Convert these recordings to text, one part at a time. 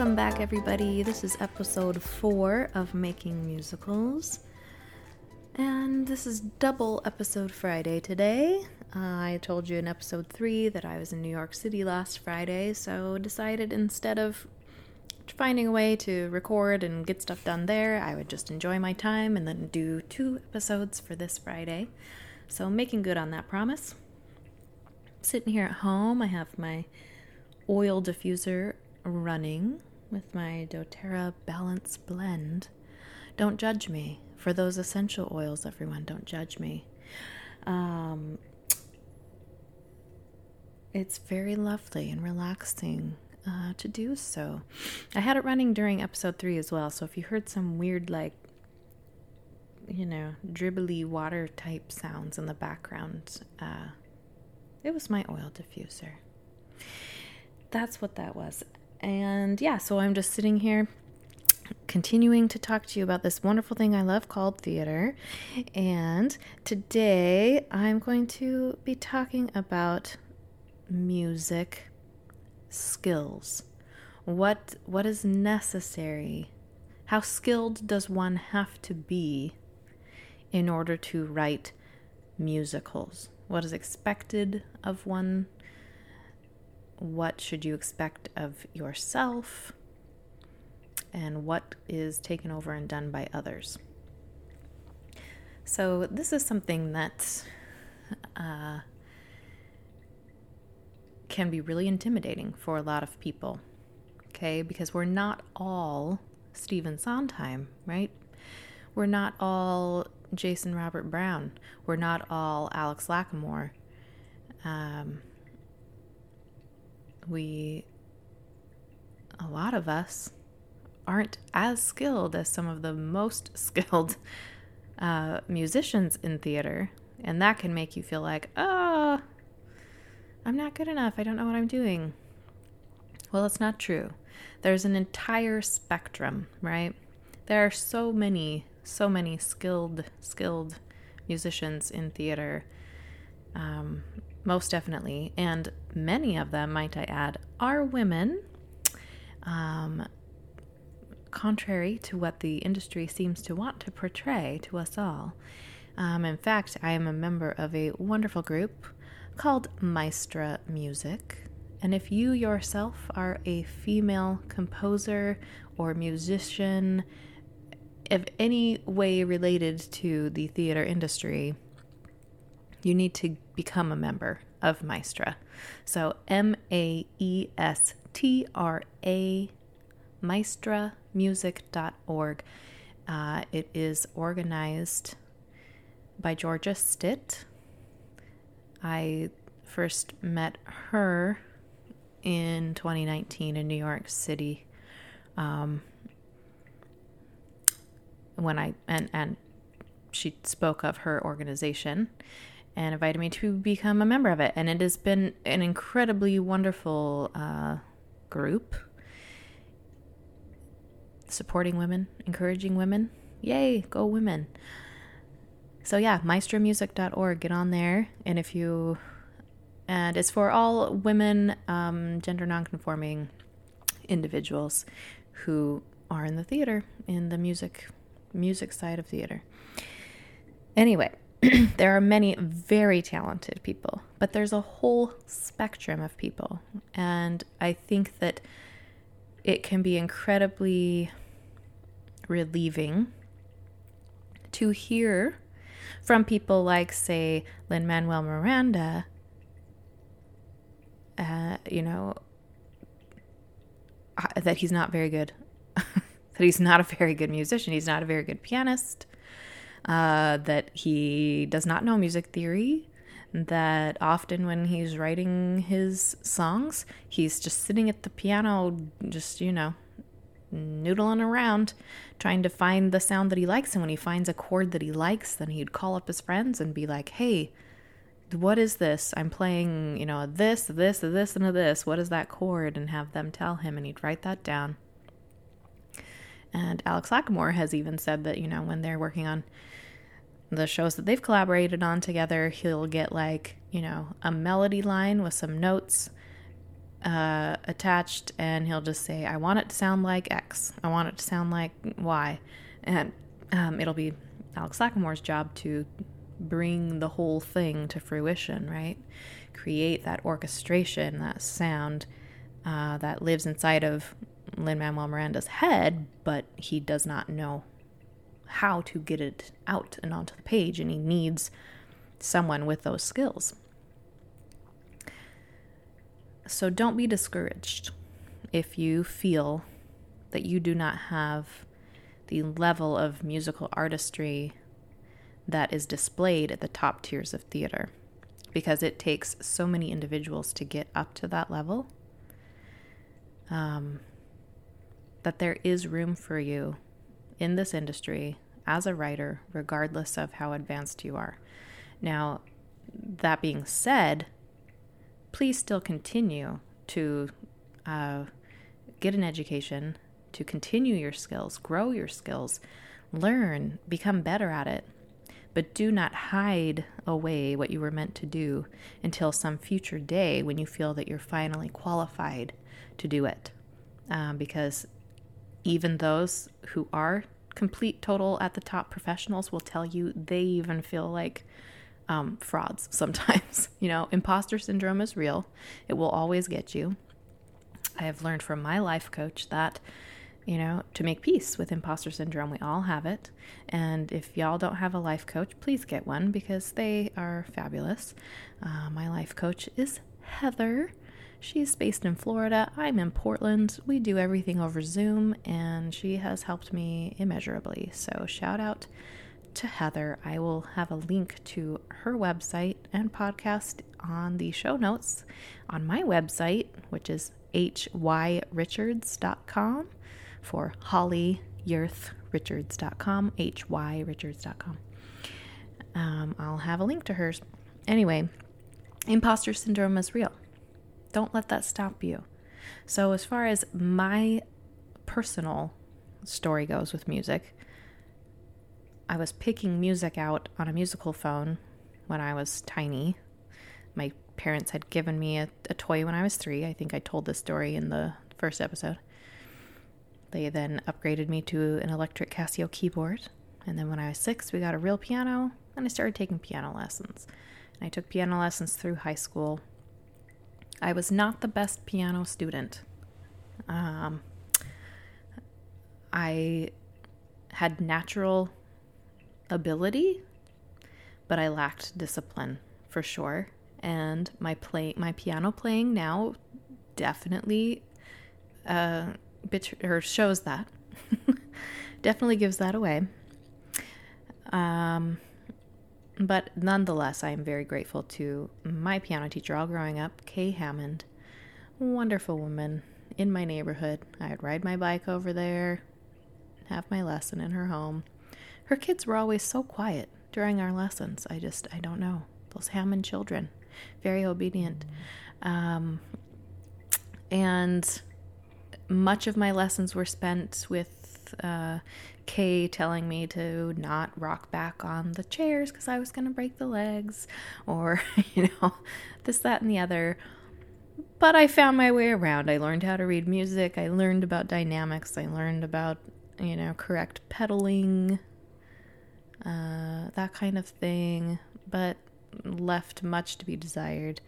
Welcome back, everybody. This is episode four of Making Musicals. And this is double episode Friday today. Uh, I told you in episode three that I was in New York City last Friday, so decided instead of finding a way to record and get stuff done there, I would just enjoy my time and then do two episodes for this Friday. So, making good on that promise. Sitting here at home, I have my oil diffuser running with my doTERRA Balance Blend. Don't judge me for those essential oils, everyone. Don't judge me. Um, it's very lovely and relaxing uh, to do so. I had it running during episode three as well, so if you heard some weird, like, you know, dribbly water type sounds in the background, uh, it was my oil diffuser. That's what that was. And yeah, so I'm just sitting here continuing to talk to you about this wonderful thing I love called theater. And today I'm going to be talking about music skills. What what is necessary? How skilled does one have to be in order to write musicals? What is expected of one? What should you expect of yourself? And what is taken over and done by others? So, this is something that uh, can be really intimidating for a lot of people. Okay, because we're not all Stephen Sondheim, right? We're not all Jason Robert Brown. We're not all Alex Lacamoire. Um, we, a lot of us, aren't as skilled as some of the most skilled uh, musicians in theater. And that can make you feel like, oh, I'm not good enough. I don't know what I'm doing. Well, it's not true. There's an entire spectrum, right? There are so many, so many skilled, skilled musicians in theater. Um, most definitely. And many of them, might I add, are women. Um, contrary to what the industry seems to want to portray to us all. Um, in fact, I am a member of a wonderful group called Maestra Music. And if you yourself are a female composer or musician, of any way related to the theater industry, you need to become a member of Maestra. So M A E S T R A, maestramusic.org. Uh, it is organized by Georgia Stitt. I first met her in 2019 in New York City. Um, when I and and she spoke of her organization and invited me to become a member of it, and it has been an incredibly wonderful uh, group supporting women, encouraging women. Yay, go women! So yeah, maestramusic.org. Get on there, and if you and it's for all women, um, gender nonconforming individuals who are in the theater, in the music music side of theater. Anyway, there are many very talented people, but there's a whole spectrum of people, and I think that it can be incredibly relieving to hear from people like, say, Lin Manuel Miranda, uh, you know, uh, that he's not very good, that he's not a very good musician, he's not a very good pianist, uh, that he does not know music theory, that often when he's writing his songs, he's just sitting at the piano, just, you know, noodling around trying to find the sound that he likes. And when he finds a chord that he likes, then he'd call up his friends and be like, hey, what is this? I'm playing, you know, this, this, this, and this. What is that chord? And have them tell him, and he'd write that down. And Alex Lacamoire has even said that, you know, when they're working on the shows that they've collaborated on together, he'll get like, you know, a melody line with some notes uh, attached and he'll just say, I want it to sound like X. I want it to sound like Y. And um, it'll be Alex Lacamoire's job to bring the whole thing to fruition, right? Create that orchestration, that sound uh, that lives inside of Lin Manuel Miranda's head, but he does not know how to get it out and onto the page, and he needs someone with those skills. So don't be discouraged if you feel that you do not have the level of musical artistry that is displayed at the top tiers of theater because it takes so many individuals to get up to that level um, that there is room for you in this industry as a writer, regardless of how advanced you are. Now, that being said, please still continue to uh, get an education, to continue your skills, grow your skills, learn, become better at it. But do not hide away what you were meant to do until some future day when you feel that you're finally qualified to do it. Um, because even those who are complete, total, at the top professionals will tell you they even feel like um, frauds sometimes. you know, imposter syndrome is real, it will always get you. I have learned from my life coach that, you know, to make peace with imposter syndrome, we all have it. And if y'all don't have a life coach, please get one because they are fabulous. Uh, my life coach is Heather. She's based in Florida. I'm in Portland. We do everything over Zoom, and she has helped me immeasurably. So, shout out to Heather. I will have a link to her website and podcast on the show notes on my website, which is hyrichards.com for Holly Richards.com, hyrichards.com. Um, I'll have a link to hers. Anyway, imposter syndrome is real. Don't let that stop you. So, as far as my personal story goes with music, I was picking music out on a musical phone when I was tiny. My parents had given me a, a, toy when I was three. I think I told this story in the first episode. They then upgraded me to an electric Casio keyboard. And then when I was six, we got a real piano, and I started taking piano lessons. And I took piano lessons through high school. I was not the best piano student. Um, I had natural ability, but I lacked discipline for sure. And my play, my piano playing now, definitely, uh, or shows that. definitely gives that away. Um, but nonetheless, I am very grateful to my piano teacher all growing up, Kay Hammond. Wonderful woman in my neighborhood. I would ride my bike over there, have my lesson in her home. Her kids were always so quiet during our lessons. I just, I don't know. Those Hammond children, very obedient. Um, and much of my lessons were spent with uh, Kay telling me to not rock back on the chairs because I was going to break the legs, or, you know, this, that, and the other. But I found my way around. I learned how to read music. I learned about dynamics. I learned about, you know, correct pedaling, uh, that kind of thing, but left much to be desired.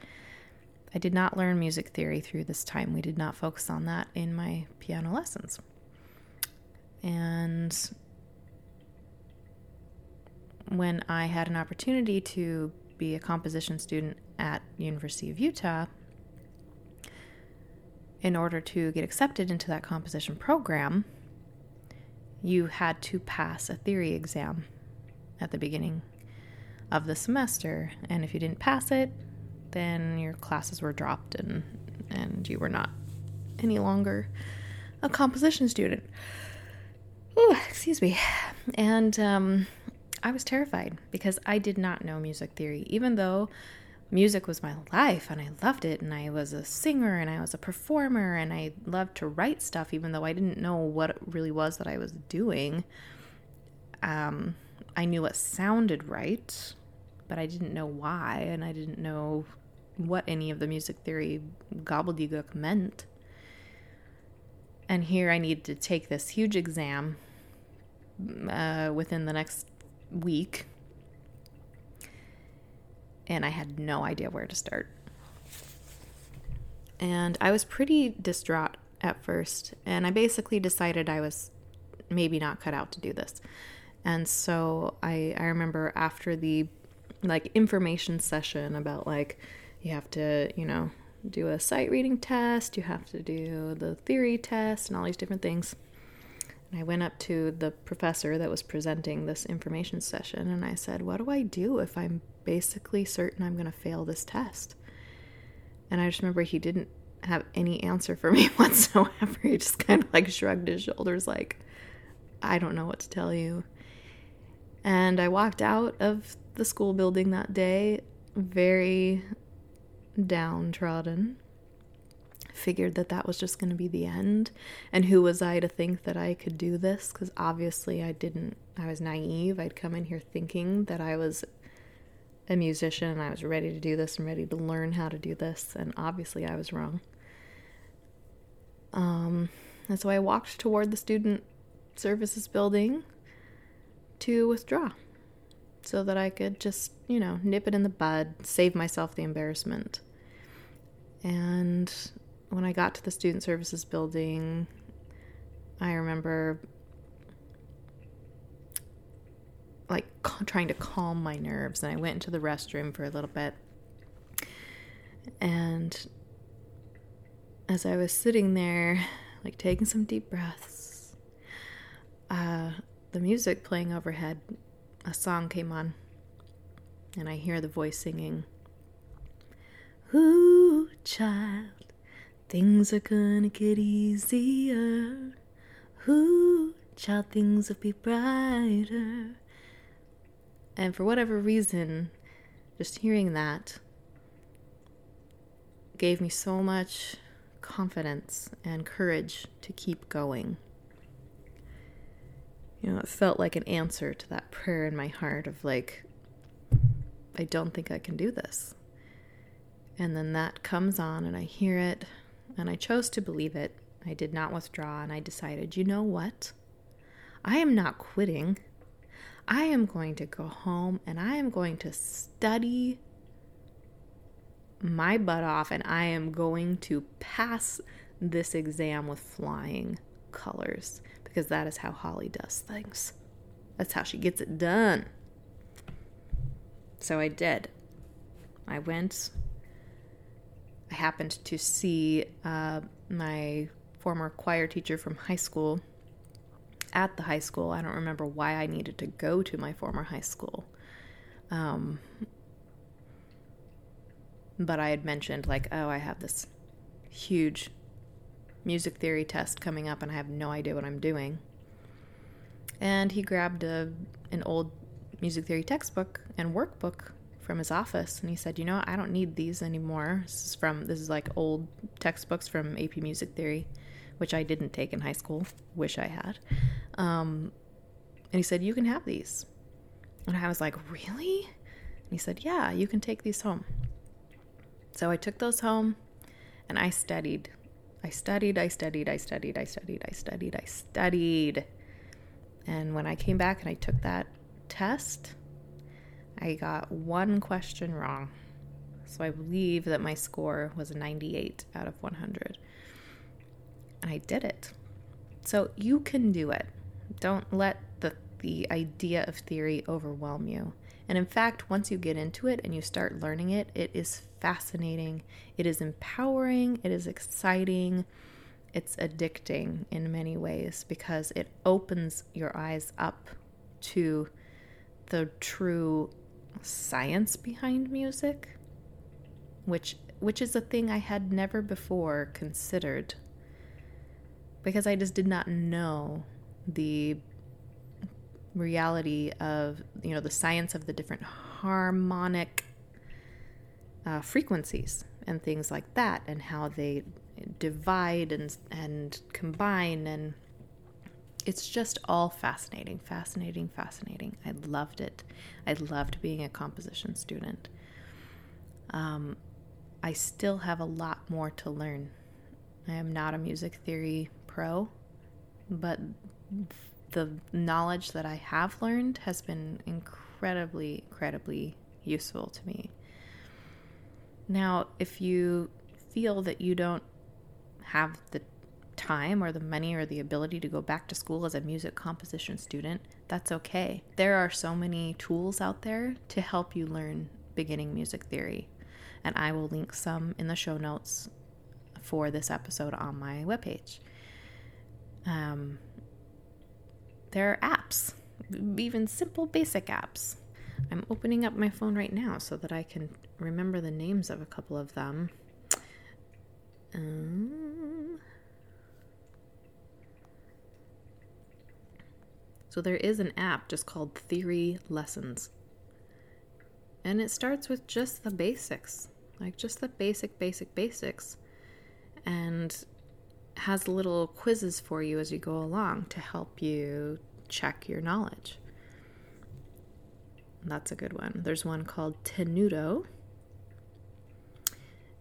I did not learn music theory through this time. We did not focus on that in my piano lessons. And when I had an opportunity to be a composition student at University of Utah, in order to get accepted into that composition program, you had to pass a theory exam at the beginning of the semester. And if you didn't pass it, then your classes were dropped and and you were not any longer a composition student. Ooh, excuse me. And um, I was terrified because I did not know music theory, even though music was my life and I loved it. And I was a singer and I was a performer and I loved to write stuff, even though I didn't know what it really was that I was doing. Um, I knew what sounded right, but I didn't know why, and I didn't know what any of the music theory gobbledygook meant. And here I needed to take this huge exam uh, within the next week. And I had no idea where to start. And I was pretty distraught at first. And I basically decided I was maybe not cut out to do this. And so I, I remember after the like information session about like you have to, you know, do a sight reading test, you have to do the theory test and all these different things. And I went up to the professor that was presenting this information session and I said, What do I do if I'm basically certain I'm going to fail this test? And I just remember he didn't have any answer for me whatsoever. He just kind of like shrugged his shoulders, like, I don't know what to tell you. And I walked out of the school building that day very downtrodden. Figured that that was just going to be the end. And who was I to think that I could do this? Because obviously I didn't, I was naive. I'd come in here thinking that I was a musician and I was ready to do this and ready to learn how to do this. And obviously I was wrong. Um, and so I walked toward the student services building to withdraw so that I could just, you know, nip it in the bud, save myself the embarrassment. And when I got to the student services building, I remember like trying to calm my nerves and I went into the restroom for a little bit. And as I was sitting there, like taking some deep breaths, uh, the music playing overhead, a song came on, and I hear the voice singing, Ooh, child, things are gonna get easier. Ooh, child, things will be brighter. And for whatever reason, just hearing that gave me so much confidence and courage to keep going. You know, it felt like an answer to that prayer in my heart of like, I don't think I can do this. And then that comes on, and I hear it, and I chose to believe it. I did not withdraw, and I decided, you know what? I am not quitting. I am going to go home and I am going to study my butt off and I am going to pass this exam with flying colors because that is how Holly does things. That's how she gets it done. So I did. I went. I happened to see uh, my former choir teacher from high school at the high school. I don't remember why I needed to go to my former high school. Um, but I had mentioned, like, oh, I have this huge music theory test coming up and I have no idea what I'm doing. And he grabbed a, an old music theory textbook and workbook from his office and he said, "You know, I don't need these anymore. This is from this is like old textbooks from AP Music Theory, which I didn't take in high school. Wish I had." Um, and he said, "You can have these." And I was like, "Really?" And he said, "Yeah, you can take these home." So I took those home and I studied. I studied, I studied, I studied, I studied, I studied, I studied. And when I came back and I took that test, I got one question wrong. So I believe that my score was 98 out of 100. And I did it. So you can do it. Don't let the, the idea of theory overwhelm you. And in fact, once you get into it and you start learning it, it is fascinating, it is empowering, it is exciting, it's addicting in many ways because it opens your eyes up to the true science behind music, which which is a thing I had never before considered because I just did not know the reality of you know the science of the different harmonic uh, frequencies and things like that and how they divide and and combine and it's just all fascinating fascinating fascinating i loved it i loved being a composition student um, I still have a lot more to learn. I am not a music theory pro, but the knowledge that I have learned has been incredibly, incredibly useful to me. Now, if you feel that you don't have the time or the money or the ability to go back to school as a music composition student, that's okay. There are so many tools out there to help you learn beginning music theory. And I will link some in the show notes for this episode on my webpage. Um, there are apps, even simple basic apps. I'm opening up my phone right now so that I can remember the names of a couple of them. Um, so there is an app just called Theory Lessons. And it starts with just the basics, like just the basic, basic, basics. And has little quizzes for you as you go along to help you check your knowledge. That's a good one. There's one called Tenuto,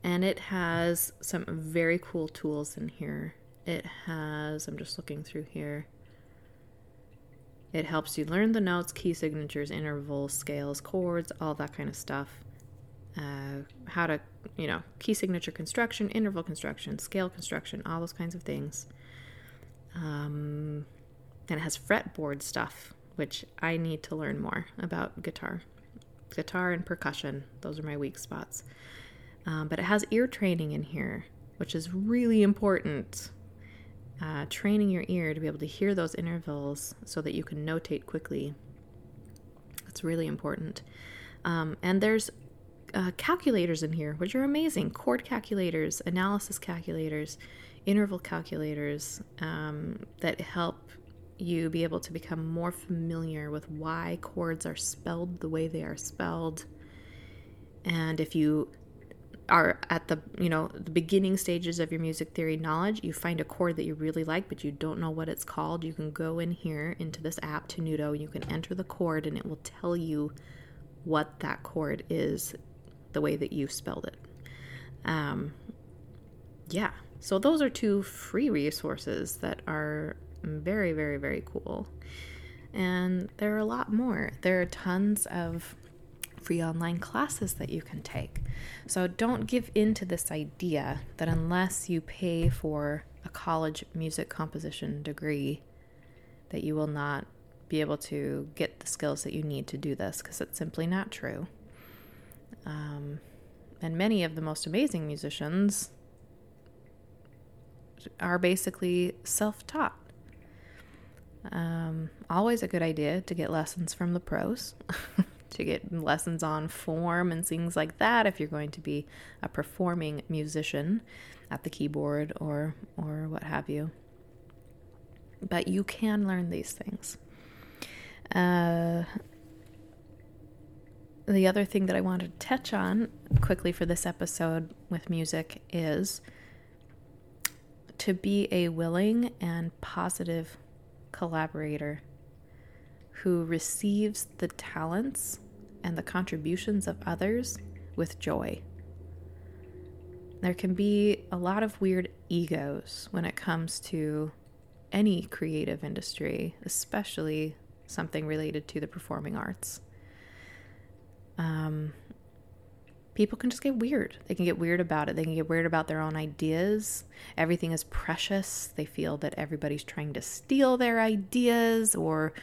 and it has some very cool tools in here. It has, I'm just looking through here. It helps you learn the notes, key signatures, intervals, scales, chords, all that kind of stuff. Uh, how to, you know, key signature construction, interval construction, scale construction, all those kinds of things. Um, and it has fretboard stuff, which I need to learn more about guitar. Guitar and percussion, those are my weak spots. Um, but it has ear training in here, which is really important. Uh, training your ear to be able to hear those intervals so that you can notate quickly. That's really important. Um, and there's uh, calculators in here, which are amazing chord calculators, analysis calculators, interval calculators um, that help you be able to become more familiar with why chords are spelled the way they are spelled. And if you are at the you know the beginning stages of your music theory knowledge you find a chord that you really like but you don't know what it's called you can go in here into this app Tenuto you can enter the chord and it will tell you what that chord is the way that you spelled it um, yeah so those are two free resources that are very, very, very cool. And there are a lot more. There are tons of free online classes that you can take. So don't give in to this idea that unless you pay for a college music composition degree, that you will not be able to get the skills that you need to do this because it's simply not true. Um, and many of the most amazing musicians are basically self taught. Um, always a good idea to get lessons from the pros, to get lessons on form and things like that if you're going to be a performing musician at the keyboard or or what have you. But you can learn these things. Uh, the other thing that I wanted to touch on quickly for this episode with music is to be a willing and positive collaborator who receives the talents and the contributions of others with joy. There can be a lot of weird egos when it comes to any creative industry, especially something related to the performing arts. Um, people can just get weird. They can get weird about it. They can get weird about their own ideas. Everything is precious. They feel that everybody's trying to steal their ideas or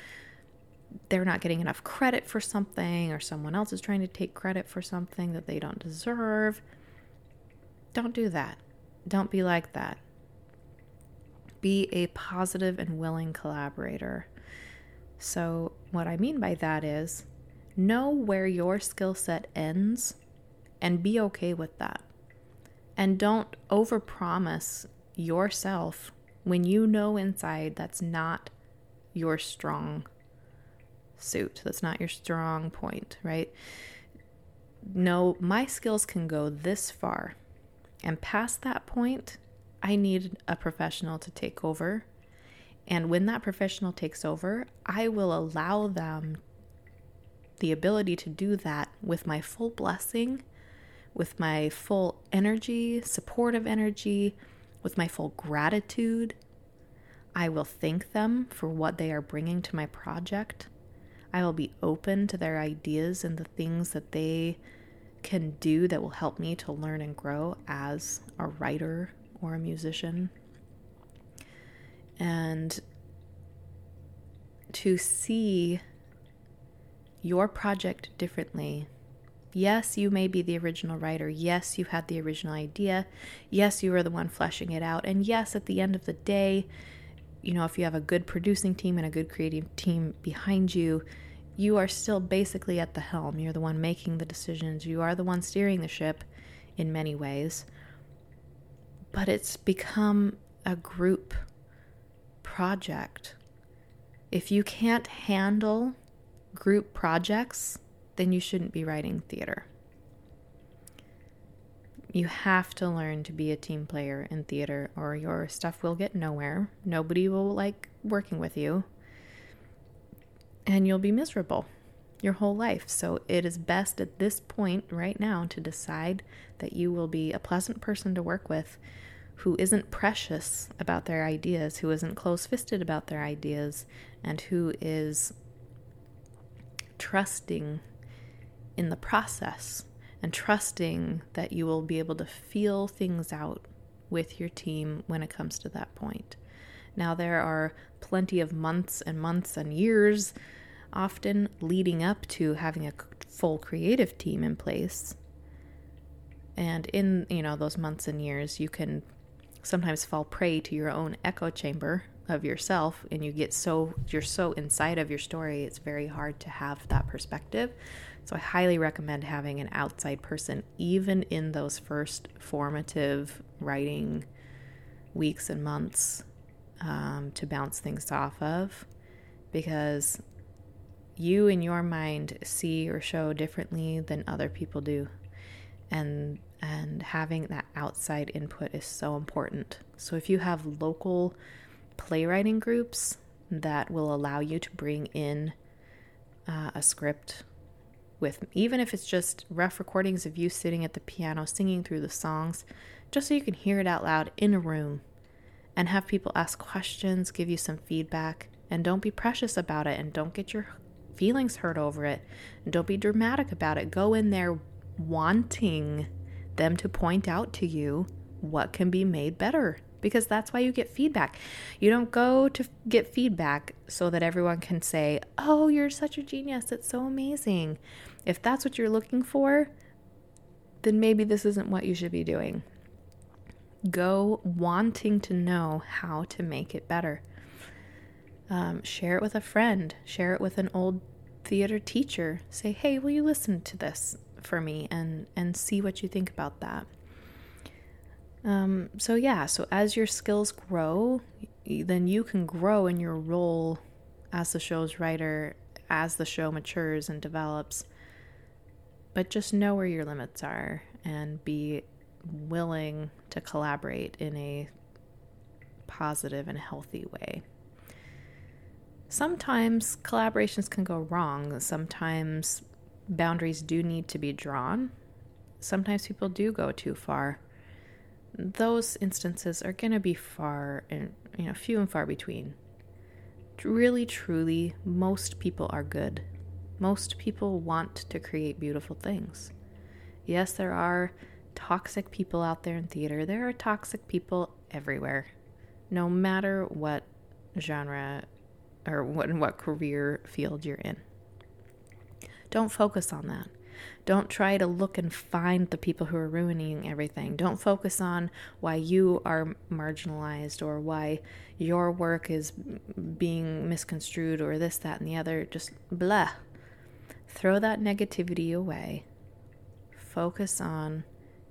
they're not getting enough credit for something or someone else is trying to take credit for something that they don't deserve. Don't do that. Don't be like that. Be a positive and willing collaborator. So, what I mean by that is know where your skill set ends and be okay with that. And don't overpromise yourself when you know inside that's not your strong suit. That's not your strong point, right? No, my skills can go this far. And past that point, I need a professional to take over. And when that professional takes over, I will allow them the ability to do that with my full blessing with my full energy, supportive energy, with my full gratitude. I will thank them for what they are bringing to my project. I will be open to their ideas and the things that they can do that will help me to learn and grow as a writer or a musician. And to see your project differently. Yes, you may be the original writer. Yes, you had the original idea. Yes, you were the one fleshing it out. And yes, at the end of the day, you know, if you have a good producing team and a good creative team behind you, you are still basically at the helm. You're the one making the decisions. You are the one steering the ship in many ways. But it's become a group project. If you can't handle group projects, then you shouldn't be writing theater. You have to learn to be a team player in theater, or your stuff will get nowhere. Nobody will like working with you, and you'll be miserable your whole life. So, it is best at this point right now to decide that you will be a pleasant person to work with who isn't precious about their ideas, who isn't close fisted about their ideas, and who is trusting in the process and trusting that you will be able to feel things out with your team when it comes to that point. Now, there are plenty of months and months and years often leading up to having a full creative team in place. And in, you know, those months and years, you can sometimes fall prey to your own echo chamber of yourself and you get so you're so inside of your story it's very hard to have that perspective so i highly recommend having an outside person even in those first formative writing weeks and months um, to bounce things off of. Because you in your mind see or show differently than other people do. And and having that outside input is so important. So if you have local playwriting groups that will allow you to bring in uh, a script with even if it's just rough recordings of you sitting at the piano singing through the songs just so you can hear it out loud in a room and have people ask questions give you some feedback and don't be precious about it and don't get your feelings hurt over it and don't be dramatic about it go in there wanting them to point out to you what can be made better because that's why you get feedback. You don't go to get feedback so that everyone can say, Oh, you're such a genius. It's so amazing. If that's what you're looking for, then maybe this isn't what you should be doing. Go wanting to know how to make it better. Um, share it with a friend, share it with an old theater teacher. Say, Hey, will you listen to this for me and, and see what you think about that? Um, so, yeah, so as your skills grow, then you can grow in your role as the show's writer as the show matures and develops. But just know where your limits are and be willing to collaborate in a positive and healthy way. Sometimes collaborations can go wrong. Sometimes boundaries do need to be drawn. Sometimes people do go too far those instances are going to be far and you know few and far between really truly most people are good most people want to create beautiful things yes there are toxic people out there in theater there are toxic people everywhere no matter what genre or what what career field you're in don't focus on that don't try to look and find the people who are ruining everything. Don't focus on why you are marginalized or why your work is being misconstrued or this, that, and the other. Just blah. Throw that negativity away. Focus on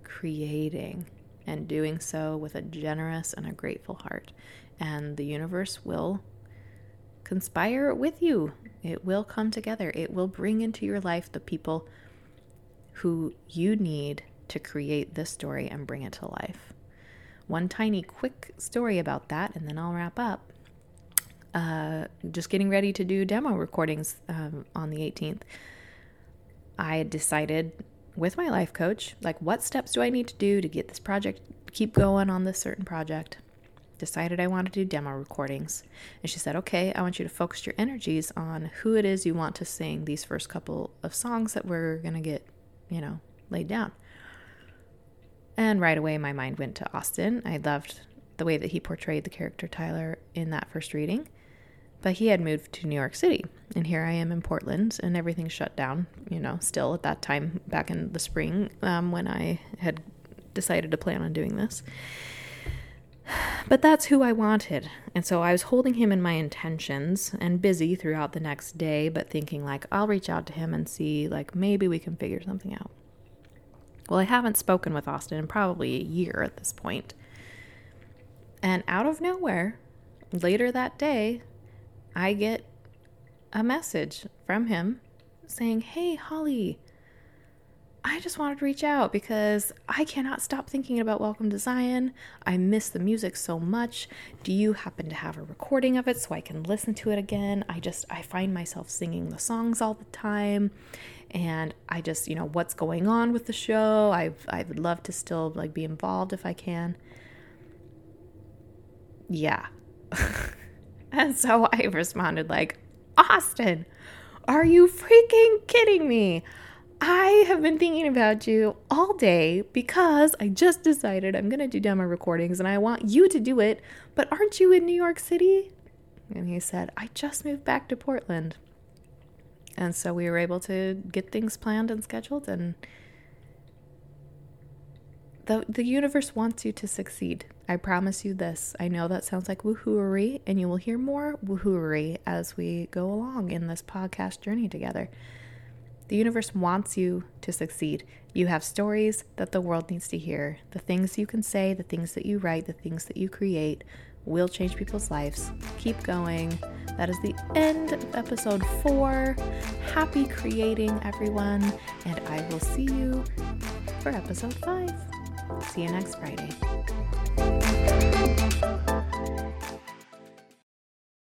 creating and doing so with a generous and a grateful heart. And the universe will conspire with you. It will come together. It will bring into your life the people who you need to create this story and bring it to life. One tiny quick story about that, and then I'll wrap up. Uh, just getting ready to do demo recordings um, on the 18th. I decided with my life coach, like what steps do I need to do to get this project keep going on this certain project? Decided I wanted to do demo recordings. And she said, "Okay, I want you to focus your energies on who it is you want to sing these first couple of songs that we're going to get, you know, laid down." And right away my mind went to Austin. I loved the way that he portrayed the character Tyler in that first reading. But he had moved to New York City, and here I am in Portland, and everything's shut down, you know, still at that time back in the spring um, when I had decided to plan on doing this. But that's who I wanted. And so I was holding him in my intentions and busy throughout the next day, but thinking, like, I'll reach out to him and see, like, maybe we can figure something out. Well, I haven't spoken with Austin in probably a year at this point. And out of nowhere, later that day, I get a message from him saying, Hey, Holly, I just wanted to reach out because I cannot stop thinking about Welcome to Zion. I miss the music so much. Do you happen to have a recording of it so I can listen to it again? I just, I find myself singing the songs all the time. And I just, you know, what's going on with the show? I I would love to still like be involved if I can. Yeah. And so I responded, like, Austin, are you freaking kidding me? I have been thinking about you all day because I just decided I'm going to do demo recordings and I want you to do it, but aren't you in New York City? And he said, I just moved back to Portland. And so we were able to get things planned and scheduled and the the universe wants you to succeed. I promise you this. I know that sounds like woohooery, and you will hear more woohooery as we go along in this podcast journey together. The universe wants you to succeed. You have stories that the world needs to hear. The things you can say, the things that you write, the things that you create will change people's lives. Keep going. That is the end of episode four. Happy creating, everyone, and I will see you for episode five. See you next Friday.